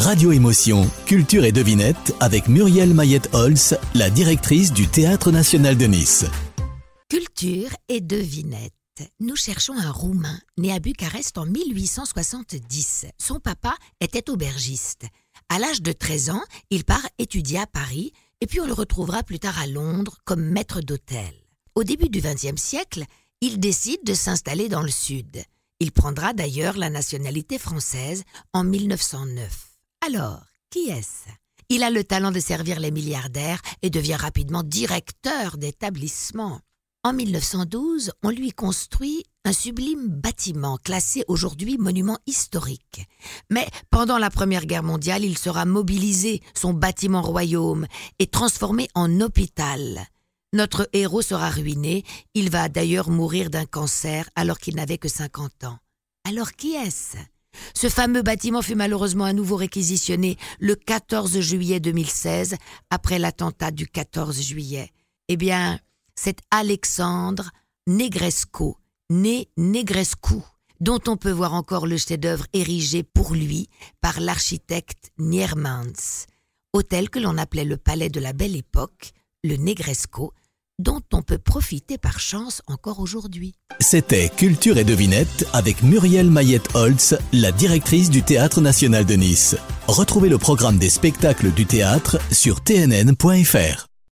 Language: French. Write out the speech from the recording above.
Radio Émotion, Culture et Devinette avec Muriel Mayette-Holz, la directrice du Théâtre National de Nice. Culture et Devinette. Nous cherchons un Roumain né à Bucarest en 1870. Son papa était aubergiste. À l'âge de 13 ans, il part étudier à Paris et puis on le retrouvera plus tard à Londres comme maître d'hôtel. Au début du XXe siècle, il décide de s'installer dans le sud. Il prendra d'ailleurs la nationalité française en 1909. Alors, qui est-ce? Il a le talent de servir les milliardaires et devient rapidement directeur d'établissement. En 1912, on lui construit un sublime bâtiment classé aujourd'hui monument historique. Mais pendant la Première Guerre mondiale, il sera mobilisé, son bâtiment royaume, et transformé en hôpital. Notre héros sera ruiné, il va d'ailleurs mourir d'un cancer alors qu'il n'avait que 50 ans. Alors qui est-ce? Ce fameux bâtiment fut malheureusement à nouveau réquisitionné le 14 juillet 2016 après l'attentat du 14 juillet. Eh bien, c'est Alexandre Negresco, né Negrescu, dont on peut voir encore le chef-d'œuvre érigé pour lui par l'architecte Niermans. Hôtel que l'on appelait le palais de la belle époque, le Negresco, dont on peut profiter par chance encore aujourd'hui. C'était Culture et Devinette avec Muriel Mayette-Holtz, la directrice du Théâtre National de Nice. Retrouvez le programme des spectacles du théâtre sur tnn.fr.